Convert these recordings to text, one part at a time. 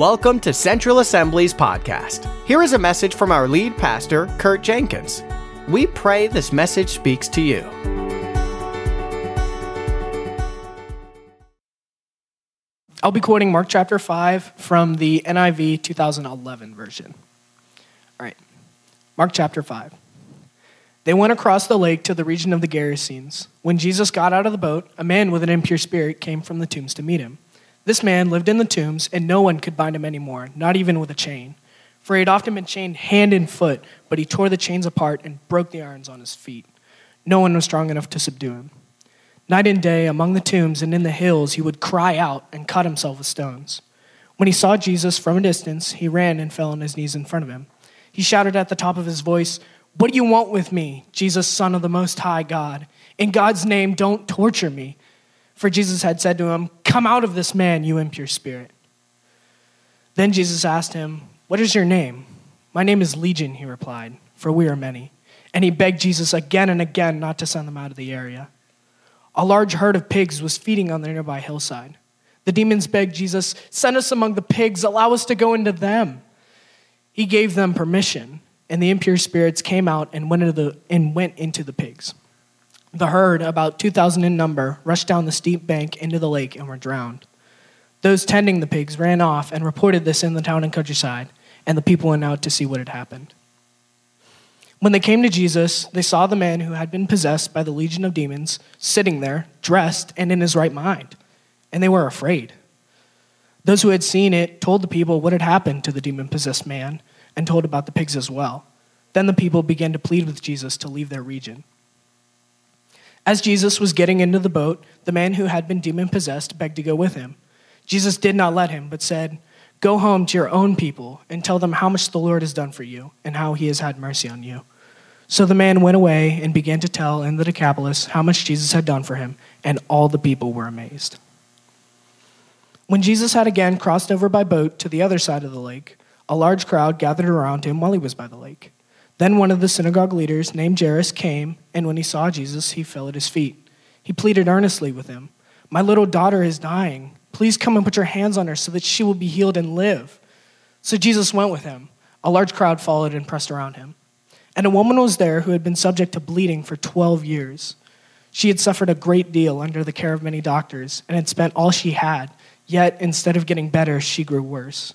Welcome to Central Assembly's podcast. Here is a message from our lead pastor, Kurt Jenkins. We pray this message speaks to you. I'll be quoting Mark chapter 5 from the NIV 2011 version. All right, Mark chapter 5. They went across the lake to the region of the Gerasenes. When Jesus got out of the boat, a man with an impure spirit came from the tombs to meet him. This man lived in the tombs, and no one could bind him anymore, not even with a chain. For he had often been chained hand and foot, but he tore the chains apart and broke the irons on his feet. No one was strong enough to subdue him. Night and day, among the tombs and in the hills, he would cry out and cut himself with stones. When he saw Jesus from a distance, he ran and fell on his knees in front of him. He shouted at the top of his voice, What do you want with me, Jesus, Son of the Most High God? In God's name, don't torture me. For Jesus had said to him, Come out of this man, you impure spirit. Then Jesus asked him, What is your name? My name is Legion, he replied, for we are many. And he begged Jesus again and again not to send them out of the area. A large herd of pigs was feeding on the nearby hillside. The demons begged Jesus, Send us among the pigs, allow us to go into them. He gave them permission, and the impure spirits came out and went into the, and went into the pigs. The herd, about 2,000 in number, rushed down the steep bank into the lake and were drowned. Those tending the pigs ran off and reported this in the town and countryside, and the people went out to see what had happened. When they came to Jesus, they saw the man who had been possessed by the legion of demons sitting there, dressed and in his right mind, and they were afraid. Those who had seen it told the people what had happened to the demon possessed man and told about the pigs as well. Then the people began to plead with Jesus to leave their region. As Jesus was getting into the boat, the man who had been demon possessed begged to go with him. Jesus did not let him, but said, Go home to your own people and tell them how much the Lord has done for you and how he has had mercy on you. So the man went away and began to tell in the Decapolis how much Jesus had done for him, and all the people were amazed. When Jesus had again crossed over by boat to the other side of the lake, a large crowd gathered around him while he was by the lake. Then one of the synagogue leaders, named Jairus, came, and when he saw Jesus, he fell at his feet. He pleaded earnestly with him My little daughter is dying. Please come and put your hands on her so that she will be healed and live. So Jesus went with him. A large crowd followed and pressed around him. And a woman was there who had been subject to bleeding for 12 years. She had suffered a great deal under the care of many doctors and had spent all she had, yet instead of getting better, she grew worse.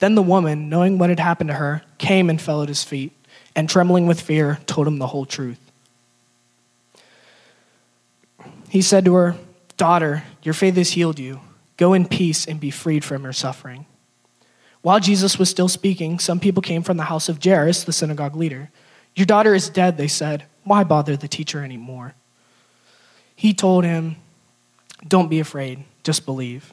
Then the woman, knowing what had happened to her, came and fell at his feet, and trembling with fear, told him the whole truth. He said to her, Daughter, your faith has healed you. Go in peace and be freed from your suffering. While Jesus was still speaking, some people came from the house of Jairus, the synagogue leader. Your daughter is dead, they said. Why bother the teacher anymore? He told him, Don't be afraid, just believe.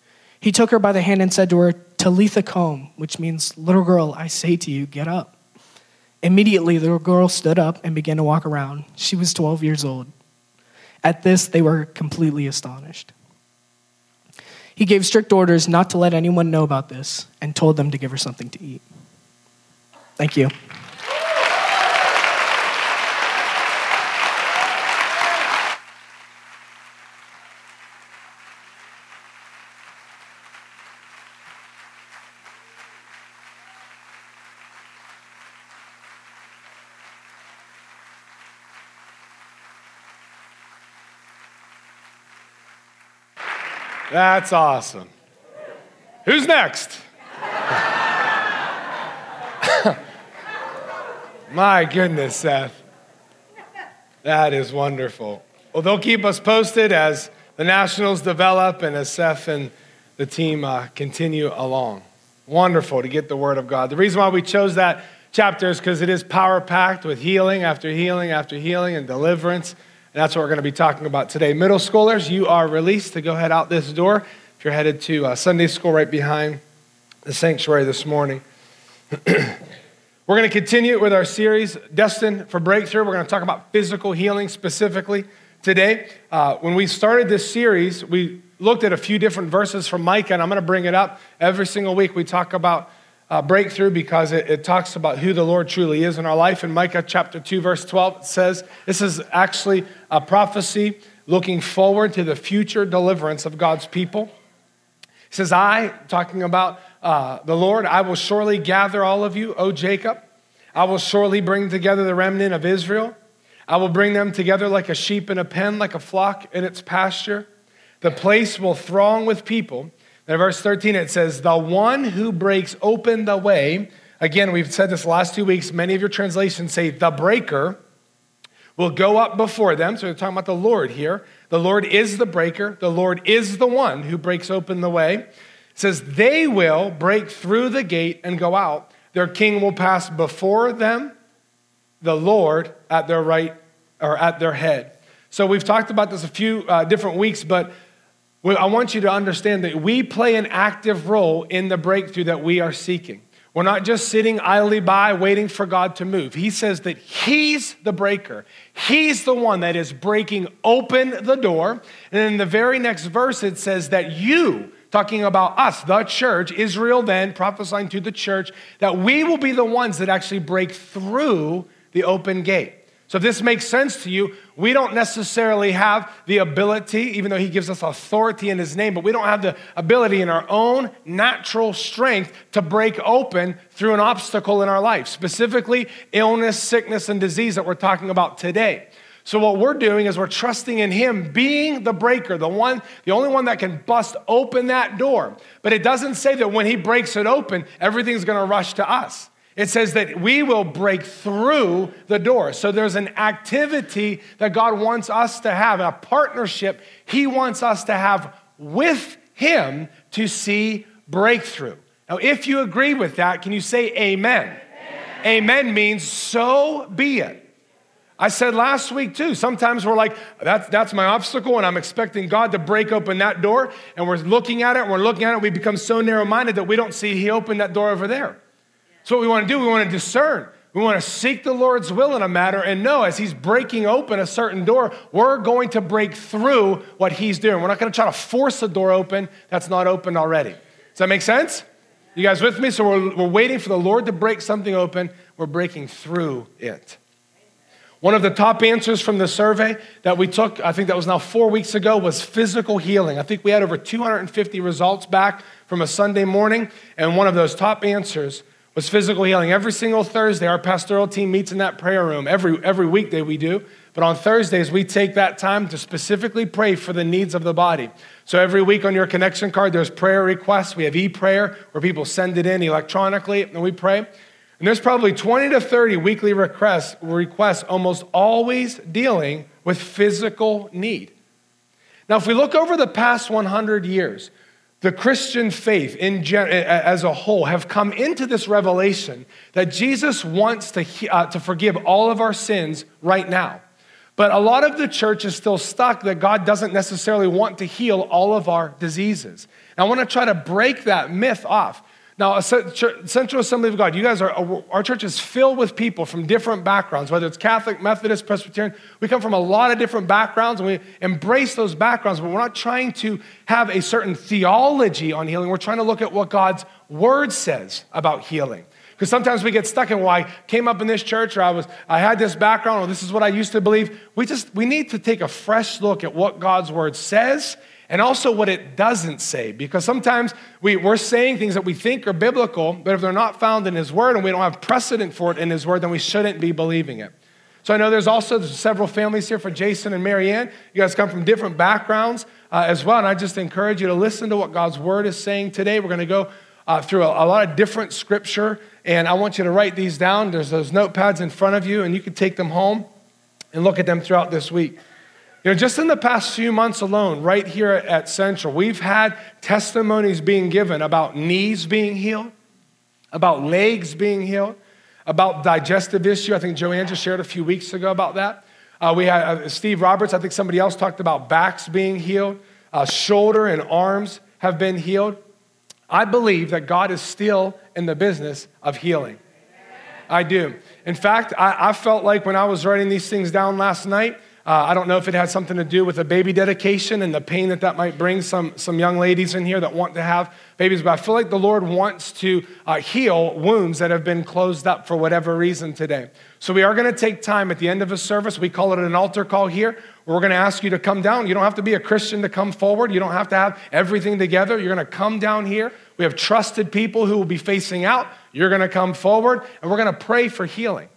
He took her by the hand and said to her, Talitha koum, which means, Little girl, I say to you, get up. Immediately, the little girl stood up and began to walk around. She was 12 years old. At this, they were completely astonished. He gave strict orders not to let anyone know about this and told them to give her something to eat. Thank you. That's awesome. Who's next? My goodness, Seth. That is wonderful. Well, they'll keep us posted as the Nationals develop and as Seth and the team uh, continue along. Wonderful to get the Word of God. The reason why we chose that chapter is because it is power packed with healing after healing after healing and deliverance. That's what we're going to be talking about today. Middle schoolers, you are released to go head out this door if you're headed to uh, Sunday school right behind the sanctuary this morning. We're going to continue with our series, Destined for Breakthrough. We're going to talk about physical healing specifically today. Uh, when we started this series, we looked at a few different verses from Micah, and I'm going to bring it up every single week. We talk about uh, breakthrough because it, it, talks about who the Lord truly is in our life. In Micah chapter 2, verse 12, it says this is actually a prophecy looking forward to the future deliverance of God's people. He says, I, talking about uh, the Lord, I will surely gather all of you, O Jacob. I will surely bring together the remnant of Israel. I will bring them together like a sheep in a pen, like a flock in its pasture. The place will throng with people. In verse 13, it says, The one who breaks open the way. Again, we've said this last two weeks. Many of your translations say, The breaker will go up before them. So we're talking about the Lord here. The Lord is the breaker, the Lord is the one who breaks open the way says, They will break through the gate and go out. Their king will pass before them, the Lord at their right or at their head. So we've talked about this a few uh, different weeks, but I want you to understand that we play an active role in the breakthrough that we are seeking. We're not just sitting idly by waiting for God to move. He says that He's the breaker. He's the one that is breaking open the door. And in the very next verse, it says that you, talking about us, the church, Israel then prophesying to the church, that we will be the ones that actually break through the open gate. So, if this makes sense to you, we don't necessarily have the ability, even though He gives us authority in His name, but we don't have the ability in our own natural strength to break open through an obstacle in our life, specifically illness, sickness, and disease that we're talking about today. So what we're doing is we're trusting in him being the breaker, the one, the only one that can bust open that door. But it doesn't say that when he breaks it open, everything's going to rush to us. It says that we will break through the door. So there's an activity that God wants us to have, a partnership he wants us to have with him to see breakthrough. Now, if you agree with that, can you say amen? Amen, amen means so be it. I said last week too, sometimes we're like, that's, that's my obstacle, and I'm expecting God to break open that door, and we're looking at it, we're looking at it, we become so narrow minded that we don't see He opened that door over there. So, what we want to do, we want to discern. We want to seek the Lord's will in a matter and know as He's breaking open a certain door, we're going to break through what He's doing. We're not going to try to force a door open that's not open already. Does that make sense? You guys with me? So, we're, we're waiting for the Lord to break something open, we're breaking through it. One of the top answers from the survey that we took, I think that was now four weeks ago, was physical healing. I think we had over 250 results back from a Sunday morning, and one of those top answers was physical healing. Every single Thursday, our pastoral team meets in that prayer room. Every, every weekday we do. But on Thursdays, we take that time to specifically pray for the needs of the body. So every week on your connection card, there's prayer requests. We have e prayer where people send it in electronically and we pray. And there's probably 20 to 30 weekly requests, requests almost always dealing with physical need. Now, if we look over the past 100 years, the Christian faith in as a whole have come into this revelation that Jesus wants to, uh, to forgive all of our sins right now. But a lot of the church is still stuck that God doesn't necessarily want to heal all of our diseases. And I want to try to break that myth off. Now, Central Assembly of God, you guys are, our church is filled with people from different backgrounds, whether it's Catholic, Methodist, Presbyterian. We come from a lot of different backgrounds and we embrace those backgrounds, but we're not trying to have a certain theology on healing. We're trying to look at what God's word says about healing. Because sometimes we get stuck in, well, I came up in this church or I was I had this background or this is what I used to believe. We just we need to take a fresh look at what God's word says and also what it doesn't say. Because sometimes we, we're saying things that we think are biblical, but if they're not found in His Word and we don't have precedent for it in His Word, then we shouldn't be believing it. So I know there's also several families here for Jason and Marianne. You guys come from different backgrounds uh, as well, and I just encourage you to listen to what God's Word is saying today. We're going to go uh, through a, a lot of different scripture, and I want you to write these down. There's those notepads in front of you, and you can take them home and look at them throughout this week. You know, just in the past few months alone, right here at Central, we've had testimonies being given about knees being healed, about legs being healed, about digestive issue. I think Joanne just shared a few weeks ago about that. Uh, we had uh, Steve Roberts, I think somebody else talked about backs being healed, uh, shoulder and arms have been healed. I believe that God is still in the business of healing. I do. In fact, I, I felt like when I was writing these things down last night, uh, I don't know if it has something to do with a baby dedication and the pain that that might bring some, some young ladies in here that want to have babies, but I feel like the Lord wants to uh, heal wounds that have been closed up for whatever reason today. So we are going to take time at the end of a service. We call it an altar call here. We're going to ask you to come down. You don't have to be a Christian to come forward. You don't have to have everything together. You're going to come down here. We have trusted people who will be facing out. You're going to come forward, and we're going to pray for healing.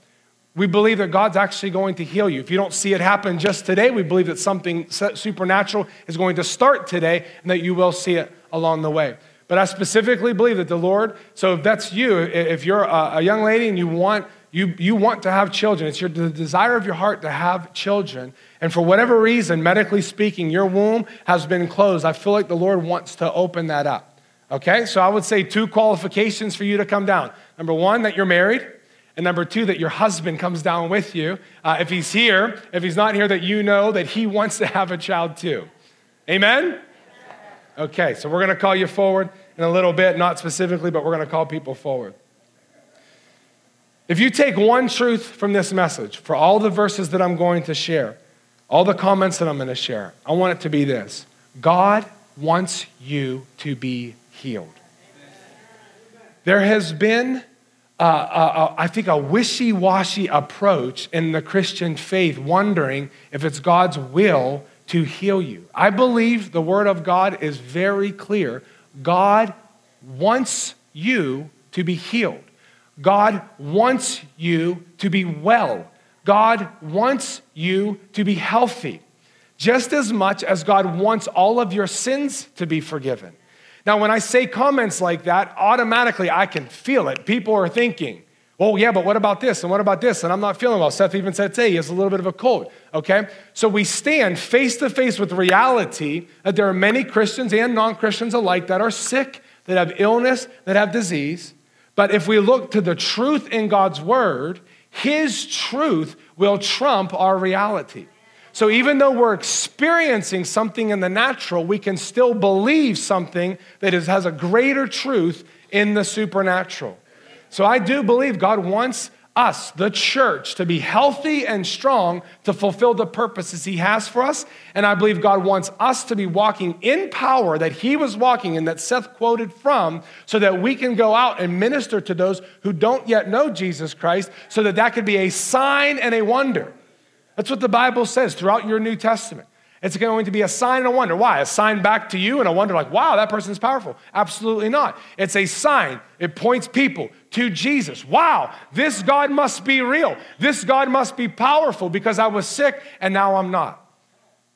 We believe that God's actually going to heal you. If you don't see it happen just today, we believe that something supernatural is going to start today and that you will see it along the way. But I specifically believe that the Lord, so if that's you, if you're a young lady and you want, you, you want to have children, it's your the desire of your heart to have children, and for whatever reason, medically speaking, your womb has been closed, I feel like the Lord wants to open that up. Okay, so I would say two qualifications for you to come down. Number one, that you're married. And number two, that your husband comes down with you. Uh, if he's here, if he's not here, that you know that he wants to have a child too. Amen? Okay, so we're going to call you forward in a little bit, not specifically, but we're going to call people forward. If you take one truth from this message, for all the verses that I'm going to share, all the comments that I'm going to share, I want it to be this God wants you to be healed. There has been I think, a wishy washy approach in the Christian faith, wondering if it's God's will to heal you. I believe the Word of God is very clear. God wants you to be healed, God wants you to be well, God wants you to be healthy, just as much as God wants all of your sins to be forgiven. Now, when I say comments like that, automatically I can feel it. People are thinking, oh, yeah, but what about this? And what about this? And I'm not feeling well. Seth even said today he has a little bit of a cold, okay? So we stand face to face with reality that there are many Christians and non Christians alike that are sick, that have illness, that have disease. But if we look to the truth in God's word, his truth will trump our reality. So even though we're experiencing something in the natural, we can still believe something that is, has a greater truth in the supernatural. So I do believe God wants us, the church, to be healthy and strong to fulfill the purposes He has for us. And I believe God wants us to be walking in power that He was walking in, that Seth quoted from, so that we can go out and minister to those who don't yet know Jesus Christ, so that that could be a sign and a wonder. That's what the Bible says throughout your New Testament. It's going to be a sign and a wonder. Why? A sign back to you and a wonder like, wow, that person's powerful. Absolutely not. It's a sign. It points people to Jesus. Wow, this God must be real. This God must be powerful because I was sick and now I'm not.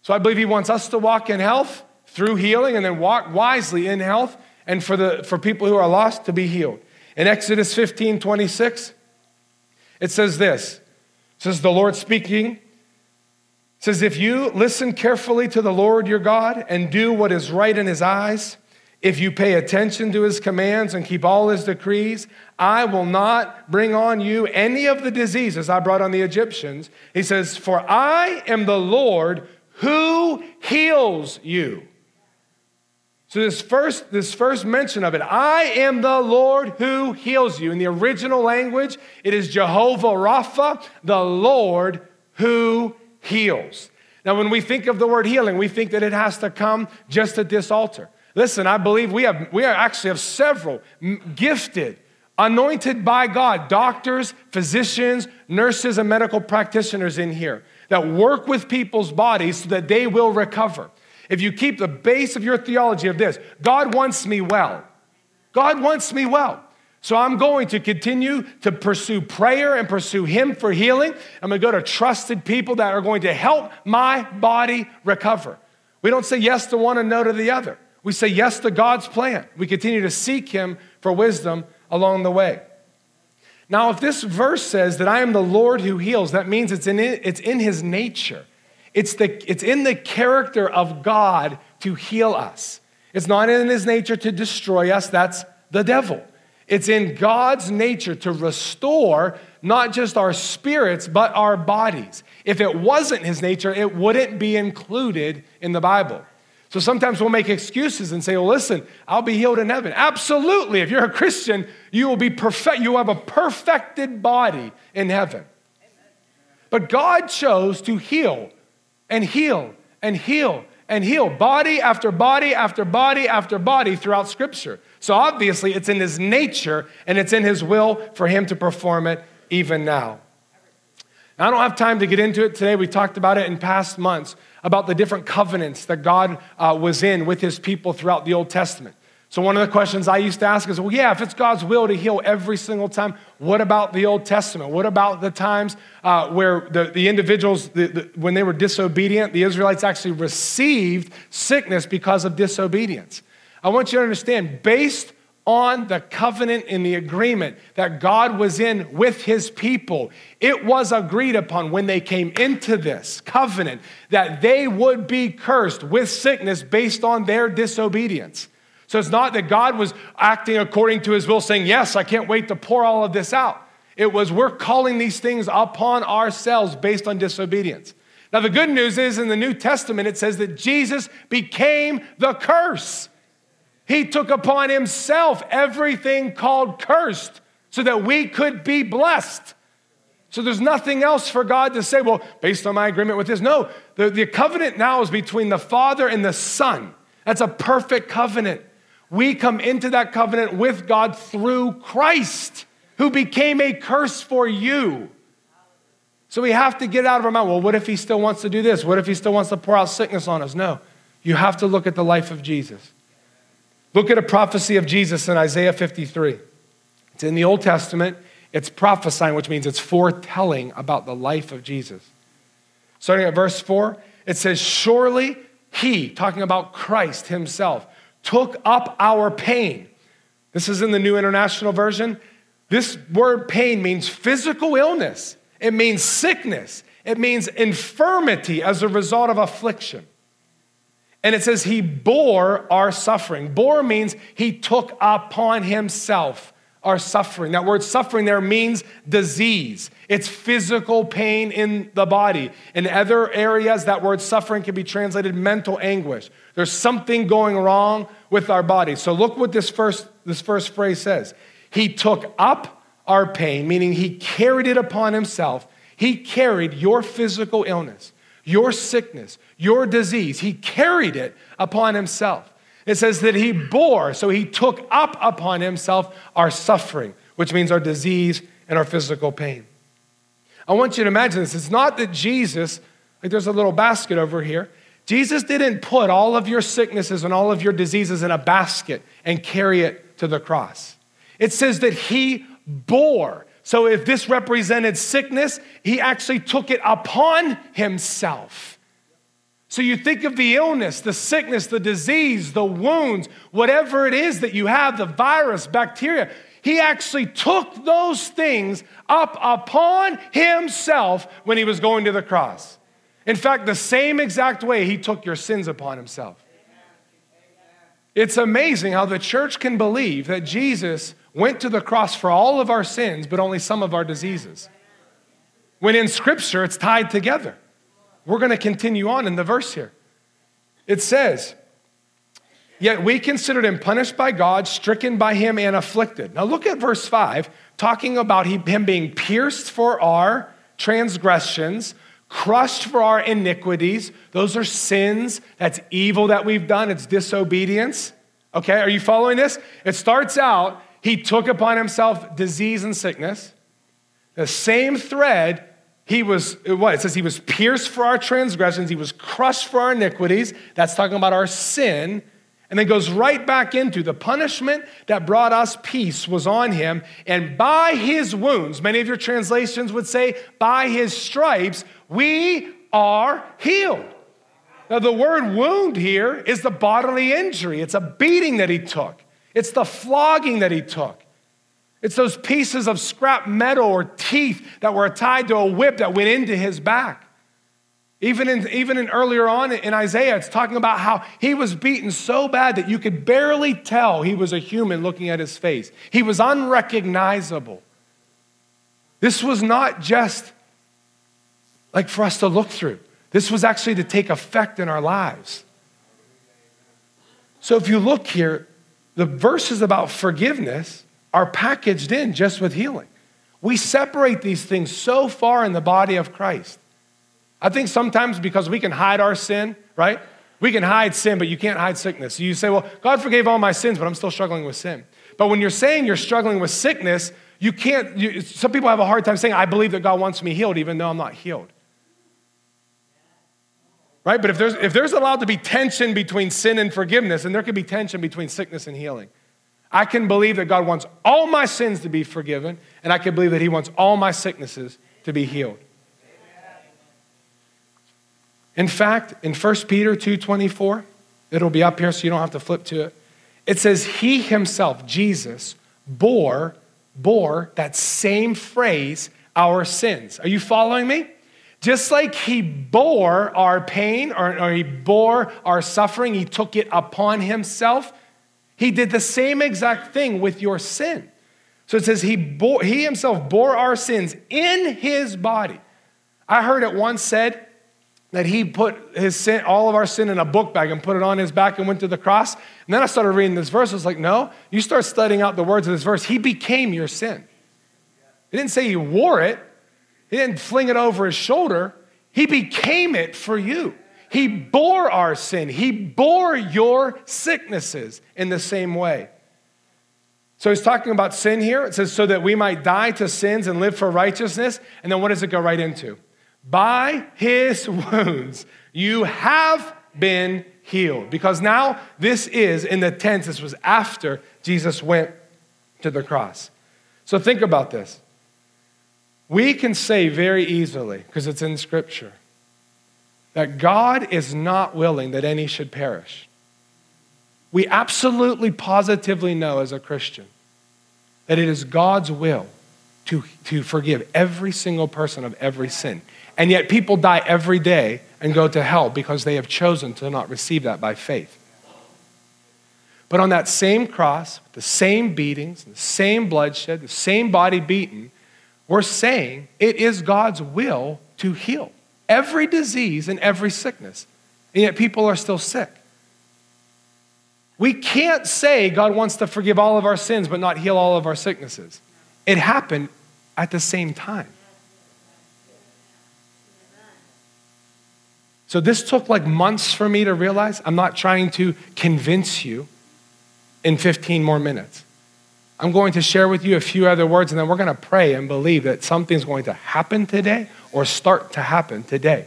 So I believe He wants us to walk in health through healing and then walk wisely in health and for, the, for people who are lost to be healed. In Exodus 15 26, it says this. It says, The Lord speaking says, If you listen carefully to the Lord your God and do what is right in his eyes, if you pay attention to his commands and keep all his decrees, I will not bring on you any of the diseases I brought on the Egyptians. He says, For I am the Lord who heals you. So this first, this first mention of it, I am the Lord who heals you. In the original language, it is Jehovah Rapha, the Lord who heals. Now, when we think of the word healing, we think that it has to come just at this altar. Listen, I believe we have we actually have several gifted, anointed by God, doctors, physicians, nurses, and medical practitioners in here that work with people's bodies so that they will recover. If you keep the base of your theology of this, God wants me well. God wants me well. So I'm going to continue to pursue prayer and pursue Him for healing. I'm going to go to trusted people that are going to help my body recover. We don't say yes to one and no to the other. We say yes to God's plan. We continue to seek Him for wisdom along the way. Now, if this verse says that I am the Lord who heals, that means it's in, it's in His nature. It's, the, it's in the character of God to heal us. It's not in His nature to destroy us, that's the devil. It's in God's nature to restore not just our spirits, but our bodies. If it wasn't His nature, it wouldn't be included in the Bible. So sometimes we'll make excuses and say, well, listen, I'll be healed in heaven. Absolutely. If you're a Christian, you will be perfect. You have a perfected body in heaven. But God chose to heal and heal and heal and heal body after body after body after body throughout Scripture. So obviously, it's in His nature and it's in His will for Him to perform it even now. now I don't have time to get into it today. We talked about it in past months about the different covenants that God uh, was in with his people throughout the Old Testament. So, one of the questions I used to ask is well, yeah, if it's God's will to heal every single time, what about the Old Testament? What about the times uh, where the, the individuals, the, the, when they were disobedient, the Israelites actually received sickness because of disobedience? I want you to understand, based on the covenant and the agreement that God was in with his people. It was agreed upon when they came into this covenant that they would be cursed with sickness based on their disobedience. So it's not that God was acting according to his will, saying, Yes, I can't wait to pour all of this out. It was, we're calling these things upon ourselves based on disobedience. Now, the good news is in the New Testament, it says that Jesus became the curse. He took upon himself everything called cursed so that we could be blessed. So there's nothing else for God to say, well, based on my agreement with this. No, the, the covenant now is between the Father and the Son. That's a perfect covenant. We come into that covenant with God through Christ, who became a curse for you. So we have to get out of our mind, well, what if he still wants to do this? What if he still wants to pour out sickness on us? No. You have to look at the life of Jesus. Look at a prophecy of Jesus in Isaiah 53. It's in the Old Testament. It's prophesying, which means it's foretelling about the life of Jesus. Starting at verse 4, it says, Surely he, talking about Christ himself, took up our pain. This is in the New International Version. This word pain means physical illness, it means sickness, it means infirmity as a result of affliction. And it says he bore our suffering. Bore means he took upon himself our suffering. That word suffering there means disease. It's physical pain in the body. In other areas, that word suffering can be translated mental anguish. There's something going wrong with our body. So look what this first, this first phrase says. He took up our pain, meaning he carried it upon himself. He carried your physical illness your sickness, your disease. He carried it upon himself. It says that he bore, so he took up upon himself our suffering, which means our disease and our physical pain. I want you to imagine this. It's not that Jesus, like there's a little basket over here. Jesus didn't put all of your sicknesses and all of your diseases in a basket and carry it to the cross. It says that he bore. So if this represented sickness, he actually took it upon himself. So you think of the illness, the sickness, the disease, the wounds, whatever it is that you have, the virus, bacteria, he actually took those things up upon himself when he was going to the cross. In fact, the same exact way he took your sins upon himself. It's amazing how the church can believe that Jesus went to the cross for all of our sins, but only some of our diseases. When in Scripture, it's tied together. We're going to continue on in the verse here. It says, Yet we considered him punished by God, stricken by him, and afflicted. Now look at verse 5, talking about him being pierced for our transgressions, crushed for our iniquities. Those are sins. That's evil that we've done, it's disobedience. Okay, are you following this? It starts out he took upon himself disease and sickness. The same thread, he was, what? It says he was pierced for our transgressions, he was crushed for our iniquities. That's talking about our sin. And then goes right back into the punishment that brought us peace was on him. And by his wounds, many of your translations would say, by his stripes, we are healed. Now, the word wound here is the bodily injury. It's a beating that he took, it's the flogging that he took. It's those pieces of scrap metal or teeth that were tied to a whip that went into his back. Even in, even in earlier on in Isaiah, it's talking about how he was beaten so bad that you could barely tell he was a human looking at his face. He was unrecognizable. This was not just like for us to look through. This was actually to take effect in our lives. So if you look here, the verses about forgiveness are packaged in just with healing. We separate these things so far in the body of Christ. I think sometimes because we can hide our sin, right? We can hide sin, but you can't hide sickness. You say, well, God forgave all my sins, but I'm still struggling with sin. But when you're saying you're struggling with sickness, you can't, you, some people have a hard time saying, I believe that God wants me healed, even though I'm not healed right? But if there's, if there's allowed to be tension between sin and forgiveness, and there can be tension between sickness and healing. I can believe that God wants all my sins to be forgiven, and I can believe that He wants all my sicknesses to be healed. In fact, in 1 Peter 2:24, it'll be up here so you don't have to flip to it. It says, He Himself, Jesus, bore, bore that same phrase, our sins. Are you following me? Just like he bore our pain or, or, he bore our suffering, he took it upon himself. He did the same exact thing with your sin. So it says he, bore, he himself bore our sins in his body. I heard it once said that he put his sin, all of our sin in a book bag and put it on his back and went to the cross. And then I started reading this verse. I was like, no, you start studying out the words of this verse. He became your sin. He didn't say he wore it. He didn't fling it over his shoulder, He became it for you. He bore our sin, He bore your sicknesses in the same way. So he's talking about sin here. It says, so that we might die to sins and live for righteousness. And then what does it go right into? By his wounds, you have been healed. Because now this is in the tense, this was after Jesus went to the cross. So think about this. We can say very easily, because it's in Scripture, that God is not willing that any should perish. We absolutely positively know as a Christian that it is God's will to, to forgive every single person of every sin. And yet people die every day and go to hell because they have chosen to not receive that by faith. But on that same cross, the same beatings, the same bloodshed, the same body beaten, we're saying it is God's will to heal every disease and every sickness. And yet people are still sick. We can't say God wants to forgive all of our sins but not heal all of our sicknesses. It happened at the same time. So this took like months for me to realize. I'm not trying to convince you in 15 more minutes. I'm going to share with you a few other words, and then we're going to pray and believe that something's going to happen today or start to happen today.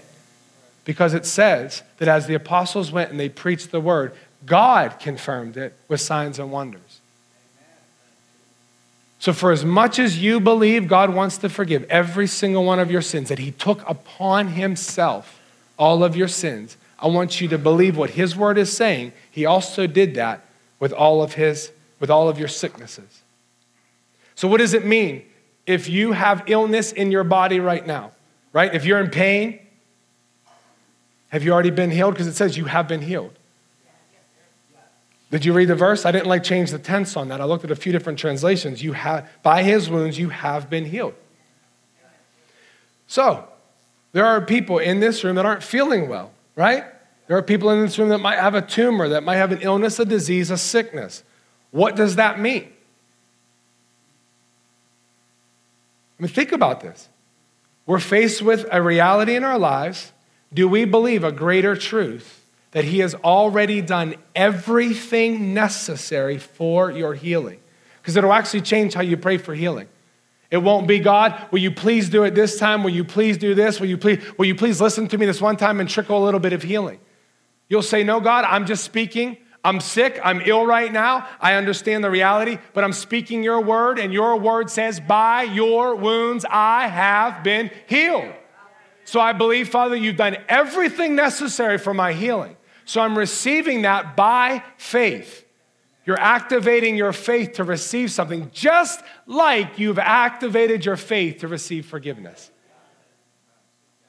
Because it says that as the apostles went and they preached the word, God confirmed it with signs and wonders. So, for as much as you believe God wants to forgive every single one of your sins, that He took upon Himself all of your sins, I want you to believe what His word is saying. He also did that with all of His, with all of your sicknesses. So, what does it mean if you have illness in your body right now, right? If you're in pain, have you already been healed? Because it says you have been healed. Did you read the verse? I didn't like change the tense on that. I looked at a few different translations. You have by his wounds you have been healed. So, there are people in this room that aren't feeling well, right? There are people in this room that might have a tumor, that might have an illness, a disease, a sickness. What does that mean? I mean, think about this. We're faced with a reality in our lives. Do we believe a greater truth that He has already done everything necessary for your healing? Because it'll actually change how you pray for healing. It won't be God, will you please do it this time? Will you please do this? Will you please, will you please listen to me this one time and trickle a little bit of healing? You'll say, No, God, I'm just speaking I'm sick, I'm ill right now. I understand the reality, but I'm speaking your word, and your word says, By your wounds I have been healed. So I believe, Father, you've done everything necessary for my healing. So I'm receiving that by faith. You're activating your faith to receive something, just like you've activated your faith to receive forgiveness.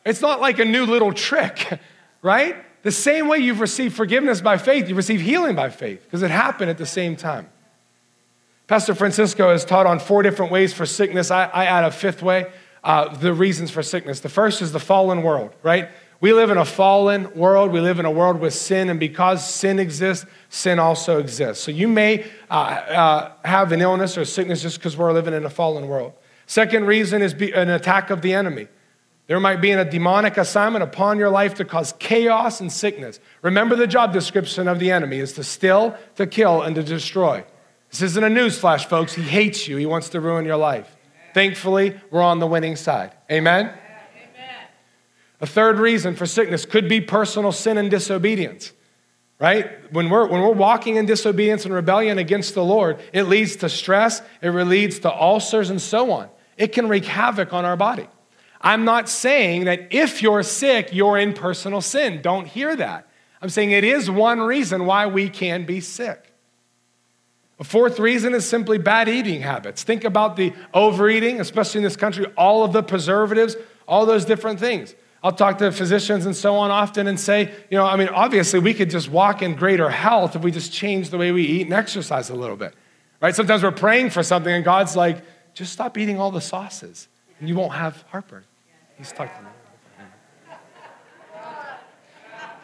It's not like a new little trick, right? The same way you've received forgiveness by faith, you receive healing by faith, because it happened at the same time. Pastor Francisco has taught on four different ways for sickness. I, I add a fifth way uh, the reasons for sickness. The first is the fallen world, right? We live in a fallen world. We live in a world with sin, and because sin exists, sin also exists. So you may uh, uh, have an illness or sickness just because we're living in a fallen world. Second reason is an attack of the enemy. There might be a demonic assignment upon your life to cause chaos and sickness. Remember the job description of the enemy is to steal, to kill, and to destroy. This isn't a newsflash, folks. He hates you. He wants to ruin your life. Thankfully, we're on the winning side. Amen? A third reason for sickness could be personal sin and disobedience, right? When we're, when we're walking in disobedience and rebellion against the Lord, it leads to stress, it leads to ulcers, and so on. It can wreak havoc on our body. I'm not saying that if you're sick, you're in personal sin. Don't hear that. I'm saying it is one reason why we can be sick. A fourth reason is simply bad eating habits. Think about the overeating, especially in this country, all of the preservatives, all those different things. I'll talk to physicians and so on often and say, you know, I mean, obviously we could just walk in greater health if we just change the way we eat and exercise a little bit, right? Sometimes we're praying for something and God's like, just stop eating all the sauces and you won't have heartburn. He's talking.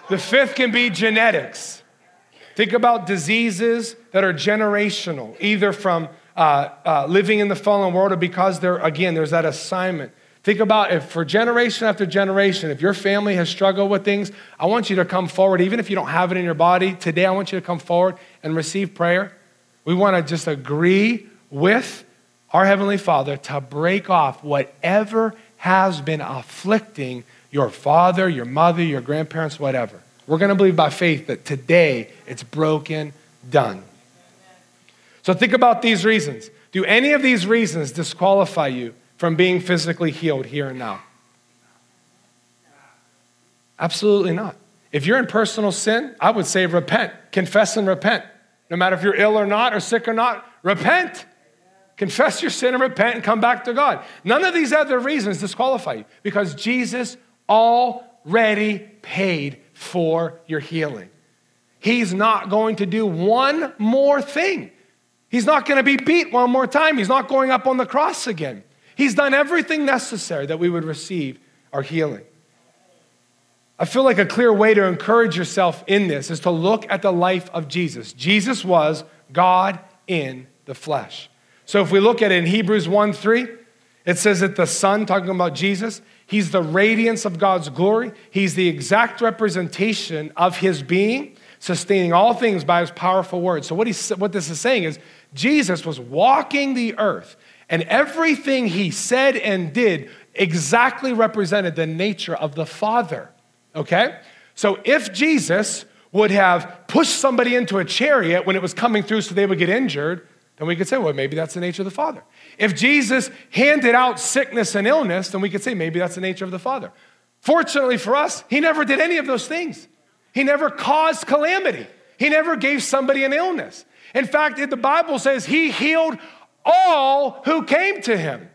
The fifth can be genetics. Think about diseases that are generational, either from uh, uh, living in the fallen world or because there, again, there's that assignment Think about if for generation after generation, if your family has struggled with things, I want you to come forward, even if you don't have it in your body. Today, I want you to come forward and receive prayer. We want to just agree with our Heavenly Father to break off whatever has been afflicting your father, your mother, your grandparents, whatever. We're going to believe by faith that today it's broken, done. So think about these reasons. Do any of these reasons disqualify you from being physically healed here and now? Absolutely not. If you're in personal sin, I would say repent, confess and repent. No matter if you're ill or not, or sick or not, repent. Confess your sin and repent and come back to God. None of these other reasons disqualify you because Jesus already paid for your healing. He's not going to do one more thing. He's not going to be beat one more time. He's not going up on the cross again. He's done everything necessary that we would receive our healing. I feel like a clear way to encourage yourself in this is to look at the life of Jesus. Jesus was God in the flesh. So if we look at it in Hebrews 1 3, it says that the Son, talking about Jesus, he's the radiance of God's glory. He's the exact representation of his being, sustaining all things by his powerful word. So what, he, what this is saying is Jesus was walking the earth and everything he said and did exactly represented the nature of the Father. Okay? So if Jesus would have pushed somebody into a chariot when it was coming through so they would get injured, then we could say, well, maybe that's the nature of the Father. If Jesus handed out sickness and illness, then we could say, maybe that's the nature of the Father. Fortunately for us, he never did any of those things. He never caused calamity. He never gave somebody an illness. In fact, the Bible says he healed all who came to him.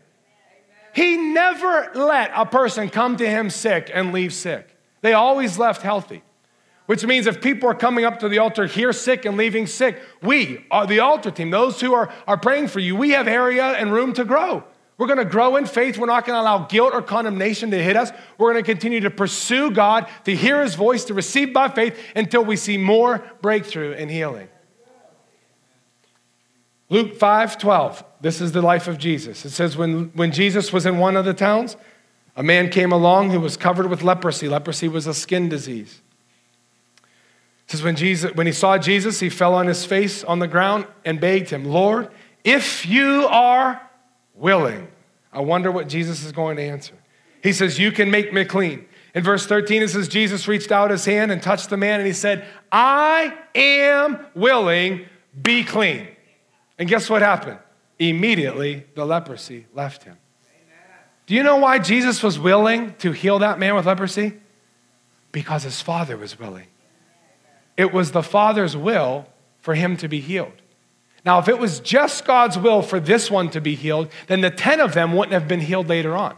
He never let a person come to him sick and leave sick. They always left healthy. Which means if people are coming up to the altar here sick and leaving sick, we are the altar team, those who are, are praying for you, we have area and room to grow. We're going to grow in faith. We're not going to allow guilt or condemnation to hit us. We're going to continue to pursue God, to hear his voice, to receive by faith until we see more breakthrough and healing. Luke 5 12. This is the life of Jesus. It says, when, when Jesus was in one of the towns, a man came along who was covered with leprosy. Leprosy was a skin disease. Says, when, Jesus, when he saw Jesus, he fell on his face on the ground and begged him, Lord, if you are willing. I wonder what Jesus is going to answer. He says, You can make me clean. In verse 13, it says, Jesus reached out his hand and touched the man, and he said, I am willing, be clean. And guess what happened? Immediately, the leprosy left him. Do you know why Jesus was willing to heal that man with leprosy? Because his father was willing. It was the father's will for him to be healed. Now, if it was just God's will for this one to be healed, then the 10 of them wouldn't have been healed later on.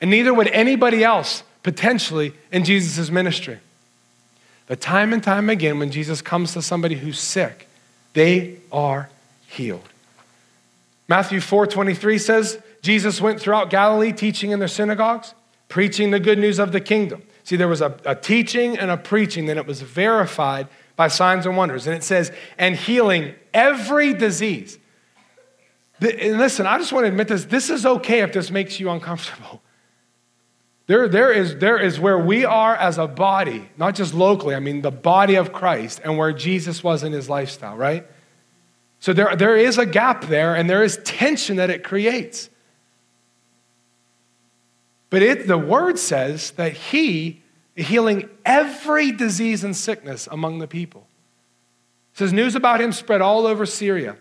And neither would anybody else potentially in Jesus' ministry. But time and time again, when Jesus comes to somebody who's sick, they are healed. Matthew 4 23 says, Jesus went throughout Galilee teaching in their synagogues, preaching the good news of the kingdom. See, there was a, a teaching and a preaching, then it was verified by signs and wonders. And it says, and healing every disease. And listen, I just want to admit this. This is okay if this makes you uncomfortable. There, there, is, there is where we are as a body, not just locally, I mean the body of Christ, and where Jesus was in his lifestyle, right? So there, there is a gap there, and there is tension that it creates. But it, the word says that he healing every disease and sickness among the people. It says news about him spread all over Syria,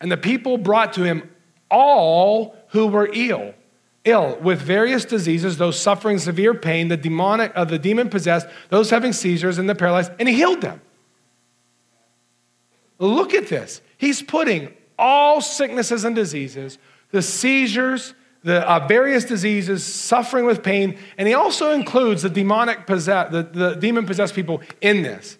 and the people brought to him all who were ill ill with various diseases, those suffering severe pain, the demonic, uh, the demon possessed, those having seizures, and the paralyzed, and he healed them. Look at this. He's putting all sicknesses and diseases, the seizures, the uh, various diseases, suffering with pain, and he also includes the demonic possess, the, the demon possessed people in this.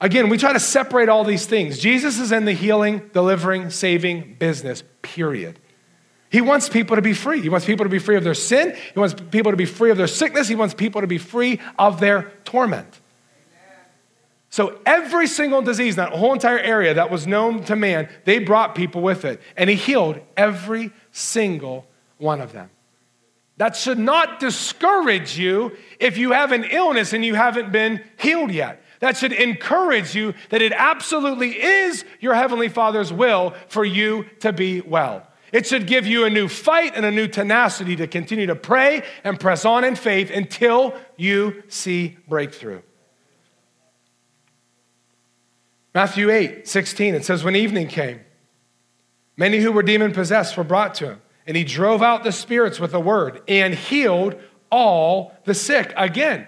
Again, we try to separate all these things. Jesus is in the healing, delivering, saving business, period. He wants people to be free. He wants people to be free of their sin. He wants people to be free of their sickness. He wants people to be free of their torment. So, every single disease, that whole entire area that was known to man, they brought people with it. And he healed every single one of them. That should not discourage you if you have an illness and you haven't been healed yet. That should encourage you that it absolutely is your Heavenly Father's will for you to be well. It should give you a new fight and a new tenacity to continue to pray and press on in faith until you see breakthrough. Matthew 8, 16, it says, When evening came, many who were demon possessed were brought to him, and he drove out the spirits with a word and healed all the sick. Again,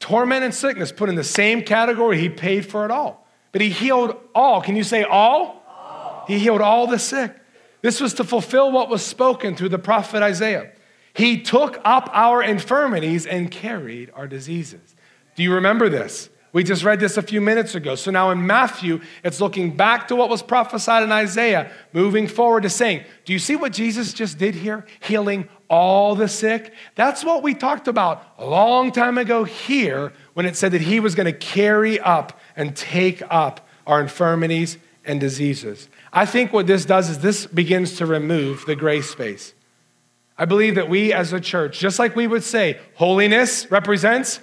torment and sickness put in the same category. He paid for it all. But he healed all. Can you say all? all. He healed all the sick. This was to fulfill what was spoken through the prophet Isaiah. He took up our infirmities and carried our diseases. Do you remember this? We just read this a few minutes ago. So now in Matthew, it's looking back to what was prophesied in Isaiah, moving forward to saying, Do you see what Jesus just did here? Healing all the sick. That's what we talked about a long time ago here when it said that he was going to carry up and take up our infirmities and diseases. I think what this does is this begins to remove the gray space. I believe that we as a church, just like we would say, holiness represents,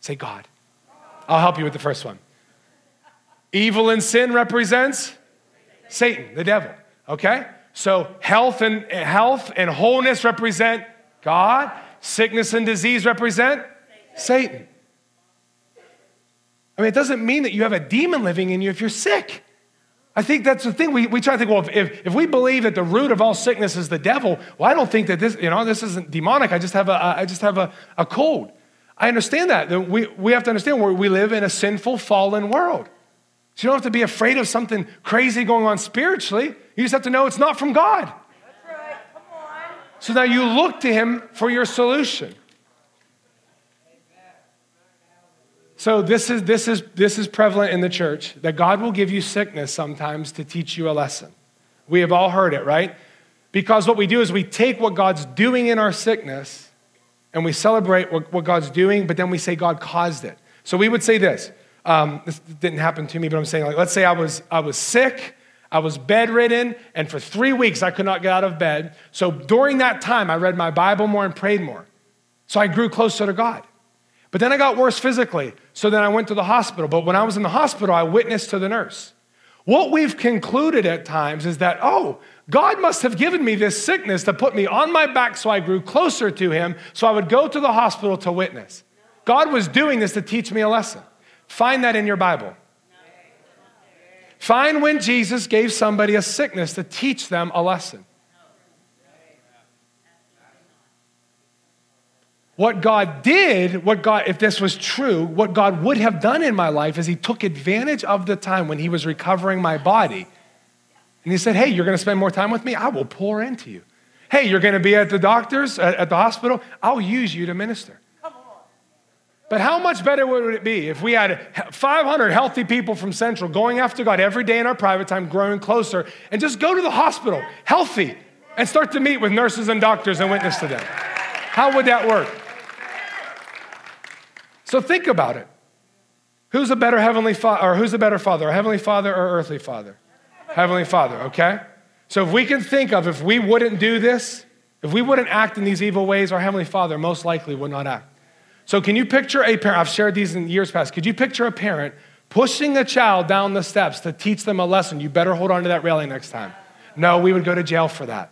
say God. I'll help you with the first one. Evil and sin represents Satan, the devil. Okay? So health and health and wholeness represent God. Sickness and disease represent Satan. I mean, it doesn't mean that you have a demon living in you if you're sick. I think that's the thing. We, we try to think, well, if, if we believe that the root of all sickness is the devil, well, I don't think that this, you know, this isn't demonic. I just have a, I just have a, a cold. I understand that. We, we have to understand where we live in a sinful, fallen world. So you don't have to be afraid of something crazy going on spiritually. You just have to know it's not from God. That's right. Come on. So now you look to him for your solution. So this is, this, is, this is prevalent in the church that God will give you sickness sometimes to teach you a lesson. We have all heard it, right? Because what we do is we take what God's doing in our sickness and we celebrate what, what God's doing, but then we say God caused it. So we would say this. Um, this didn't happen to me, but I'm saying, like, let's say I was, I was sick, I was bedridden, and for three weeks I could not get out of bed. So during that time, I read my Bible more and prayed more. So I grew closer to God. But then I got worse physically. So then I went to the hospital. But when I was in the hospital, I witnessed to the nurse. What we've concluded at times is that, oh, God must have given me this sickness to put me on my back so I grew closer to Him, so I would go to the hospital to witness. God was doing this to teach me a lesson. Find that in your Bible. Find when Jesus gave somebody a sickness to teach them a lesson. What God did, what God, if this was true, what God would have done in my life is He took advantage of the time when He was recovering my body. And He said, Hey, you're going to spend more time with me? I will pour into you. Hey, you're going to be at the doctor's, at the hospital? I'll use you to minister. Come on. But how much better would it be if we had 500 healthy people from Central going after God every day in our private time, growing closer, and just go to the hospital healthy and start to meet with nurses and doctors and witness to them? How would that work? So think about it. Who's a better heavenly father, or who's a better father, a heavenly father or earthly father? Heavenly father, okay? So if we can think of if we wouldn't do this, if we wouldn't act in these evil ways, our heavenly father most likely would not act. So can you picture a parent? I've shared these in years past. Could you picture a parent pushing a child down the steps to teach them a lesson? You better hold on to that railing next time. No, we would go to jail for that.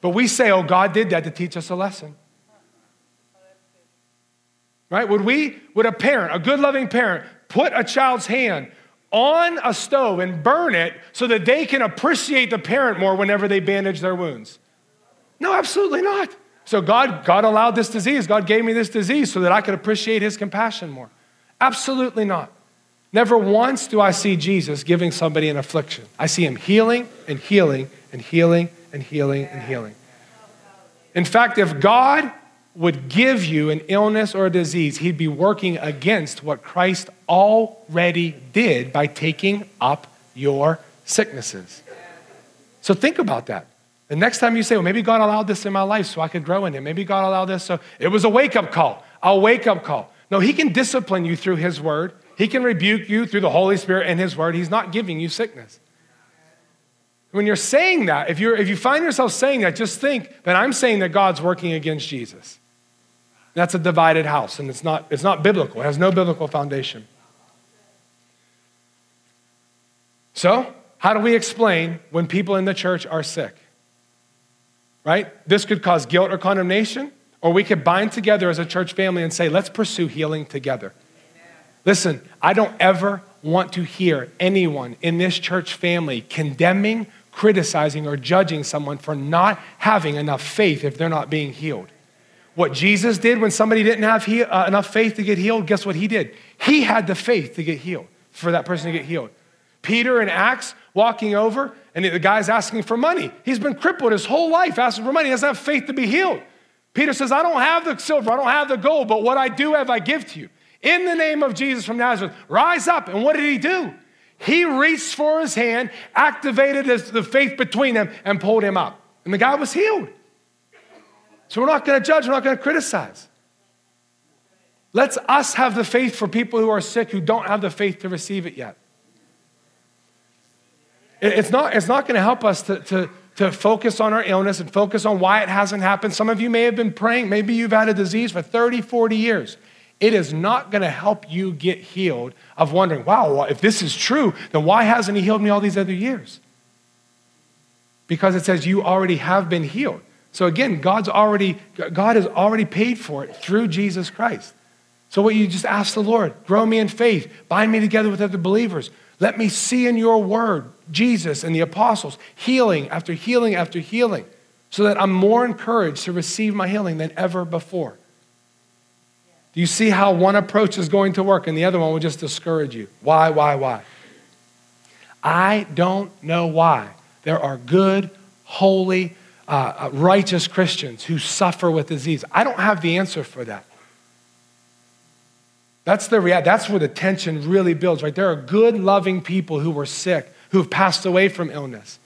But we say, oh, God did that to teach us a lesson. Right? Would we, would a parent, a good loving parent, put a child's hand on a stove and burn it so that they can appreciate the parent more whenever they bandage their wounds? No, absolutely not. So God, God allowed this disease. God gave me this disease so that I could appreciate his compassion more. Absolutely not. Never once do I see Jesus giving somebody an affliction. I see him healing and healing and healing and healing and healing. In fact, if God would give you an illness or a disease, he'd be working against what Christ already did by taking up your sicknesses. So think about that. The next time you say, well, maybe God allowed this in my life so I could grow in it. Maybe God allowed this so it was a wake up call, a wake up call. No, He can discipline you through His word, He can rebuke you through the Holy Spirit and His word. He's not giving you sickness. When you're saying that, if, you're, if you find yourself saying that, just think that I'm saying that God's working against Jesus. That's a divided house, and it's not, it's not biblical. It has no biblical foundation. So, how do we explain when people in the church are sick? Right? This could cause guilt or condemnation, or we could bind together as a church family and say, let's pursue healing together. Listen, I don't ever want to hear anyone in this church family condemning, criticizing, or judging someone for not having enough faith if they're not being healed. What Jesus did when somebody didn't have he, uh, enough faith to get healed, guess what he did? He had the faith to get healed, for that person to get healed. Peter in Acts walking over, and the guy's asking for money. He's been crippled his whole life asking for money. He doesn't have faith to be healed. Peter says, I don't have the silver, I don't have the gold, but what I do have, I give to you. In the name of Jesus from Nazareth, rise up. And what did he do? He reached for his hand, activated the faith between them, and pulled him up. And the guy was healed. So we're not going to judge, we're not going to criticize. Let's us have the faith for people who are sick who don't have the faith to receive it yet. It's not, it's not going to help us to, to, to focus on our illness and focus on why it hasn't happened. Some of you may have been praying, maybe you've had a disease for 30, 40 years. It is not going to help you get healed of wondering, wow, if this is true, then why hasn't he healed me all these other years? Because it says you already have been healed. So again, God's already, God has already paid for it through Jesus Christ. So what you just ask the Lord, grow me in faith, bind me together with other believers. Let me see in your word Jesus and the apostles healing after healing after healing so that I'm more encouraged to receive my healing than ever before. Do you see how one approach is going to work and the other one will just discourage you? Why, why, why? I don't know why. There are good, holy, uh, uh, righteous Christians who suffer with disease. I don't have the answer for that. That's the reality. That's where the tension really builds, right? There are good, loving people who were sick, who have passed away from illness.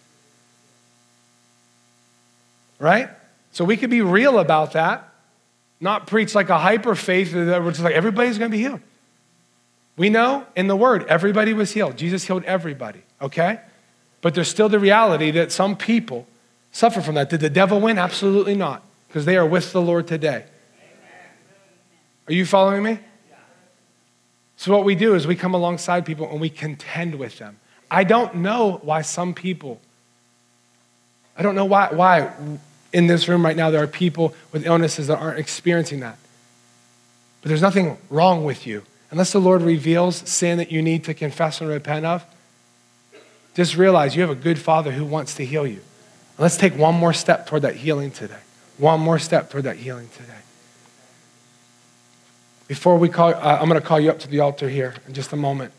Right? So we could be real about that, not preach like a hyper faith that we're just like everybody's going to be healed. We know in the word everybody was healed. Jesus healed everybody, okay? But there's still the reality that some people suffer from that. Did the devil win? Absolutely not, because they are with the Lord today. Are you following me? So, what we do is we come alongside people and we contend with them. I don't know why some people, I don't know why, why in this room right now there are people with illnesses that aren't experiencing that. But there's nothing wrong with you. Unless the Lord reveals sin that you need to confess and repent of, just realize you have a good Father who wants to heal you. And Let's take one more step toward that healing today. One more step toward that healing today. before we call, uh, I'm going to call you up to the altar here in just a moment.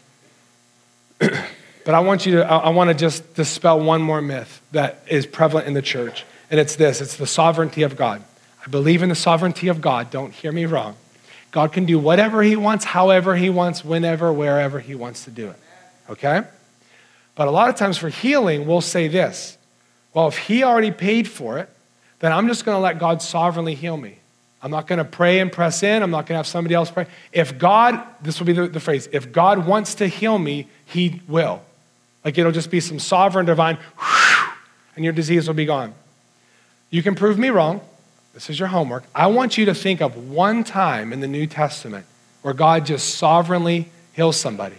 but I want you to, I, want to just dispel one more myth that is prevalent in the church. And it's this it's the sovereignty of God. I believe in the sovereignty of God. Don't hear me wrong. God can do whatever He wants, however He wants, whenever, wherever He wants to do it. Okay? But a lot of times for healing, we'll say this well, if He already paid for it, then I'm just going to let God sovereignly heal me. I'm not going to pray and press in. I'm not going to have somebody else pray. If God, this will be the, the, phrase, if God wants to heal me, He will. Like it'll just be some sovereign divine, and your disease will be gone. You can prove me wrong. This is your homework. I want you to think of one time in the New Testament where God just sovereignly heals somebody.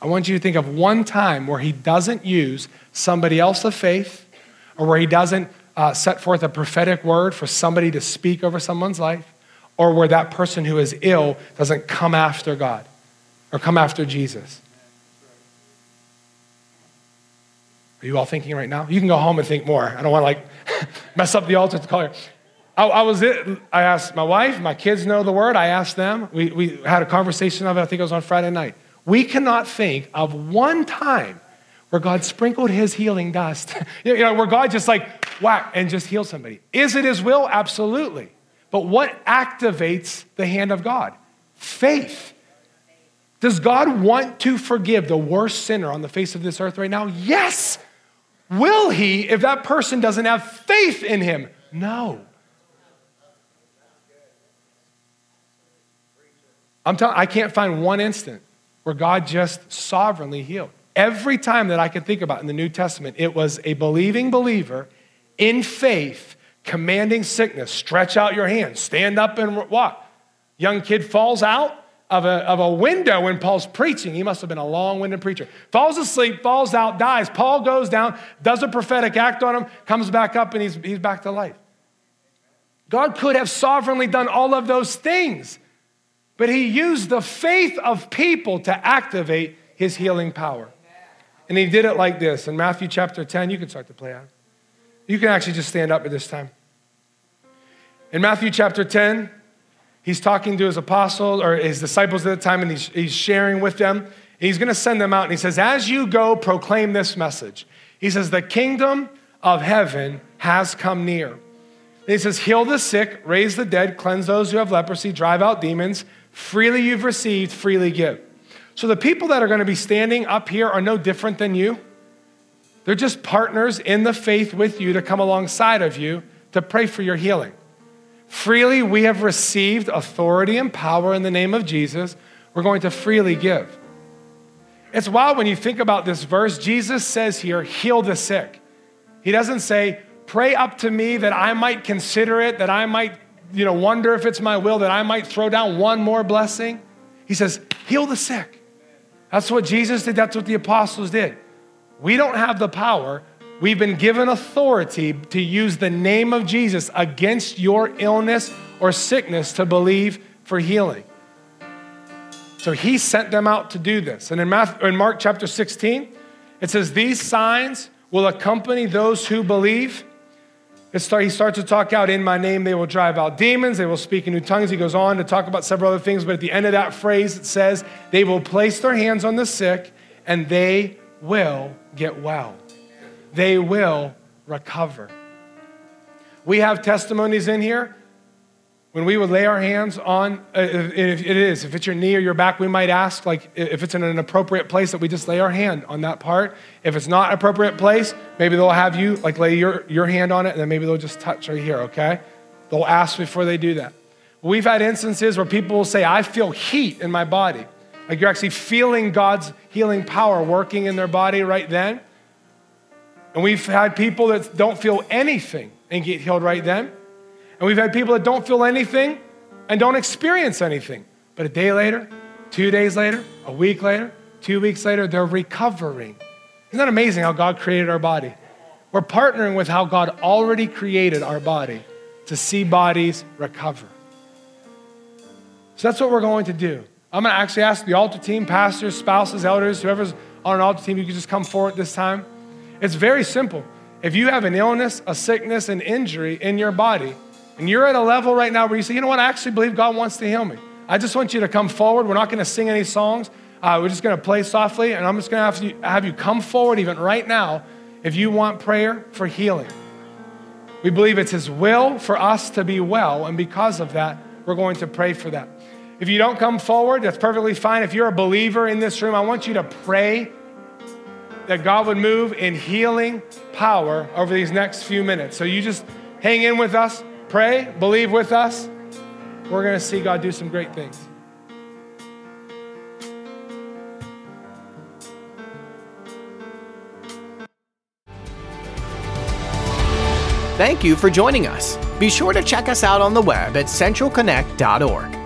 I want you to think of one time where He doesn't use somebody else of faith or where He doesn't uh, set forth a prophetic word for somebody to speak over someone's life, or where that person who is ill doesn't come after God or come after Jesus. Are you all thinking right now? You can go home and think more. I don't want to like mess up the altar to call you. I, I, was it. I asked my wife, my kids know the word. I asked them. We, we had a conversation of it. I think it was on Friday night. We cannot think of one time where God sprinkled his healing dust, you know, where God just like whack and just healed somebody. Is it his will? Absolutely. But what activates the hand of God? Faith. Does God want to forgive the worst sinner on the face of this earth right now? Yes. Will he if that person doesn't have faith in him? No. I'm telling I can't find one instant where God just sovereignly healed. Every time that I could think about in the New Testament, it was a believing believer in faith commanding sickness. Stretch out your hands, stand up and walk. Young kid falls out of a, of a window when Paul's preaching. He must have been a long winded preacher. Falls asleep, falls out, dies. Paul goes down, does a prophetic act on him, comes back up, and he's, he's back to life. God could have sovereignly done all of those things, but he used the faith of people to activate his healing power. And he did it like this. In Matthew chapter 10, you can start to play out. You can actually just stand up at this time. In Matthew chapter 10, he's talking to his apostles or his disciples at the time, and he's, he's sharing with them. He's going to send them out, and he says, As you go, proclaim this message. He says, The kingdom of heaven has come near. And he says, Heal the sick, raise the dead, cleanse those who have leprosy, drive out demons. Freely you've received, freely give. So the people that are going to be standing up here are no different than you. They're just partners in the faith with you to come alongside of you to pray for your healing. Freely we have received authority and power in the name of Jesus. We're going to freely give. It's wild when you think about this verse. Jesus says here, heal the sick. He doesn't say, pray up to me that I might consider it, that I might, you know, wonder if it's my will, that I might throw down one more blessing. He says, heal the sick. That's what Jesus did, that's what the apostles did. We don't have the power. We've been given authority to use the name of Jesus against your illness or sickness to believe for healing. So he sent them out to do this. And in, Matthew, in Mark chapter 16, it says, These signs will accompany those who believe. Start, he starts to talk out in my name, they will drive out demons, they will speak in new tongues. He goes on to talk about several other things, but at the end of that phrase, it says, they will place their hands on the sick and they will get well. They will recover. We have testimonies in here when we would lay our hands on, uh, if it is, if it's your knee or your back, we might ask, like, if it's in an appropriate place, that we just lay our hand on that part. If it's not appropriate place, maybe they'll have you, like, lay your, your hand on it, and then maybe they'll just touch right here, okay? They'll ask before they do that. We've had instances where people will say, I feel heat in my body. Like you're actually feeling God's healing power working in their body right then. And we've had people that don't feel anything and get healed right then. And we've had people that don't feel anything and don't experience anything. But a day later, two days later, a week later, two weeks later, they're recovering. Isn't that amazing how God created our body? We're partnering with how God already created our body to see bodies recover. So that's what we're going to do. I'm going to actually ask the altar team, pastors, spouses, elders, whoever's on an altar team, you can just come forward this time. It's very simple. If you have an illness, a sickness, an injury in your body, and you're at a level right now where you say, you know what, I actually believe God wants to heal me. I just want you to come forward. We're not going to sing any songs. Uh, we're just going to play softly, and I'm just going to have you, have you come forward even right now if you want prayer for healing. We believe it's His will for us to be well, and because of that, we're going to pray for that. If you don't come forward, that's perfectly fine. If you're a believer in this room, I want you to pray that God would move in healing power over these next few minutes. So you just hang in with us, pray, believe with us. We're going to see God do some great things. Thank you for joining us. Be sure to check us out on the web at centralconnect.org.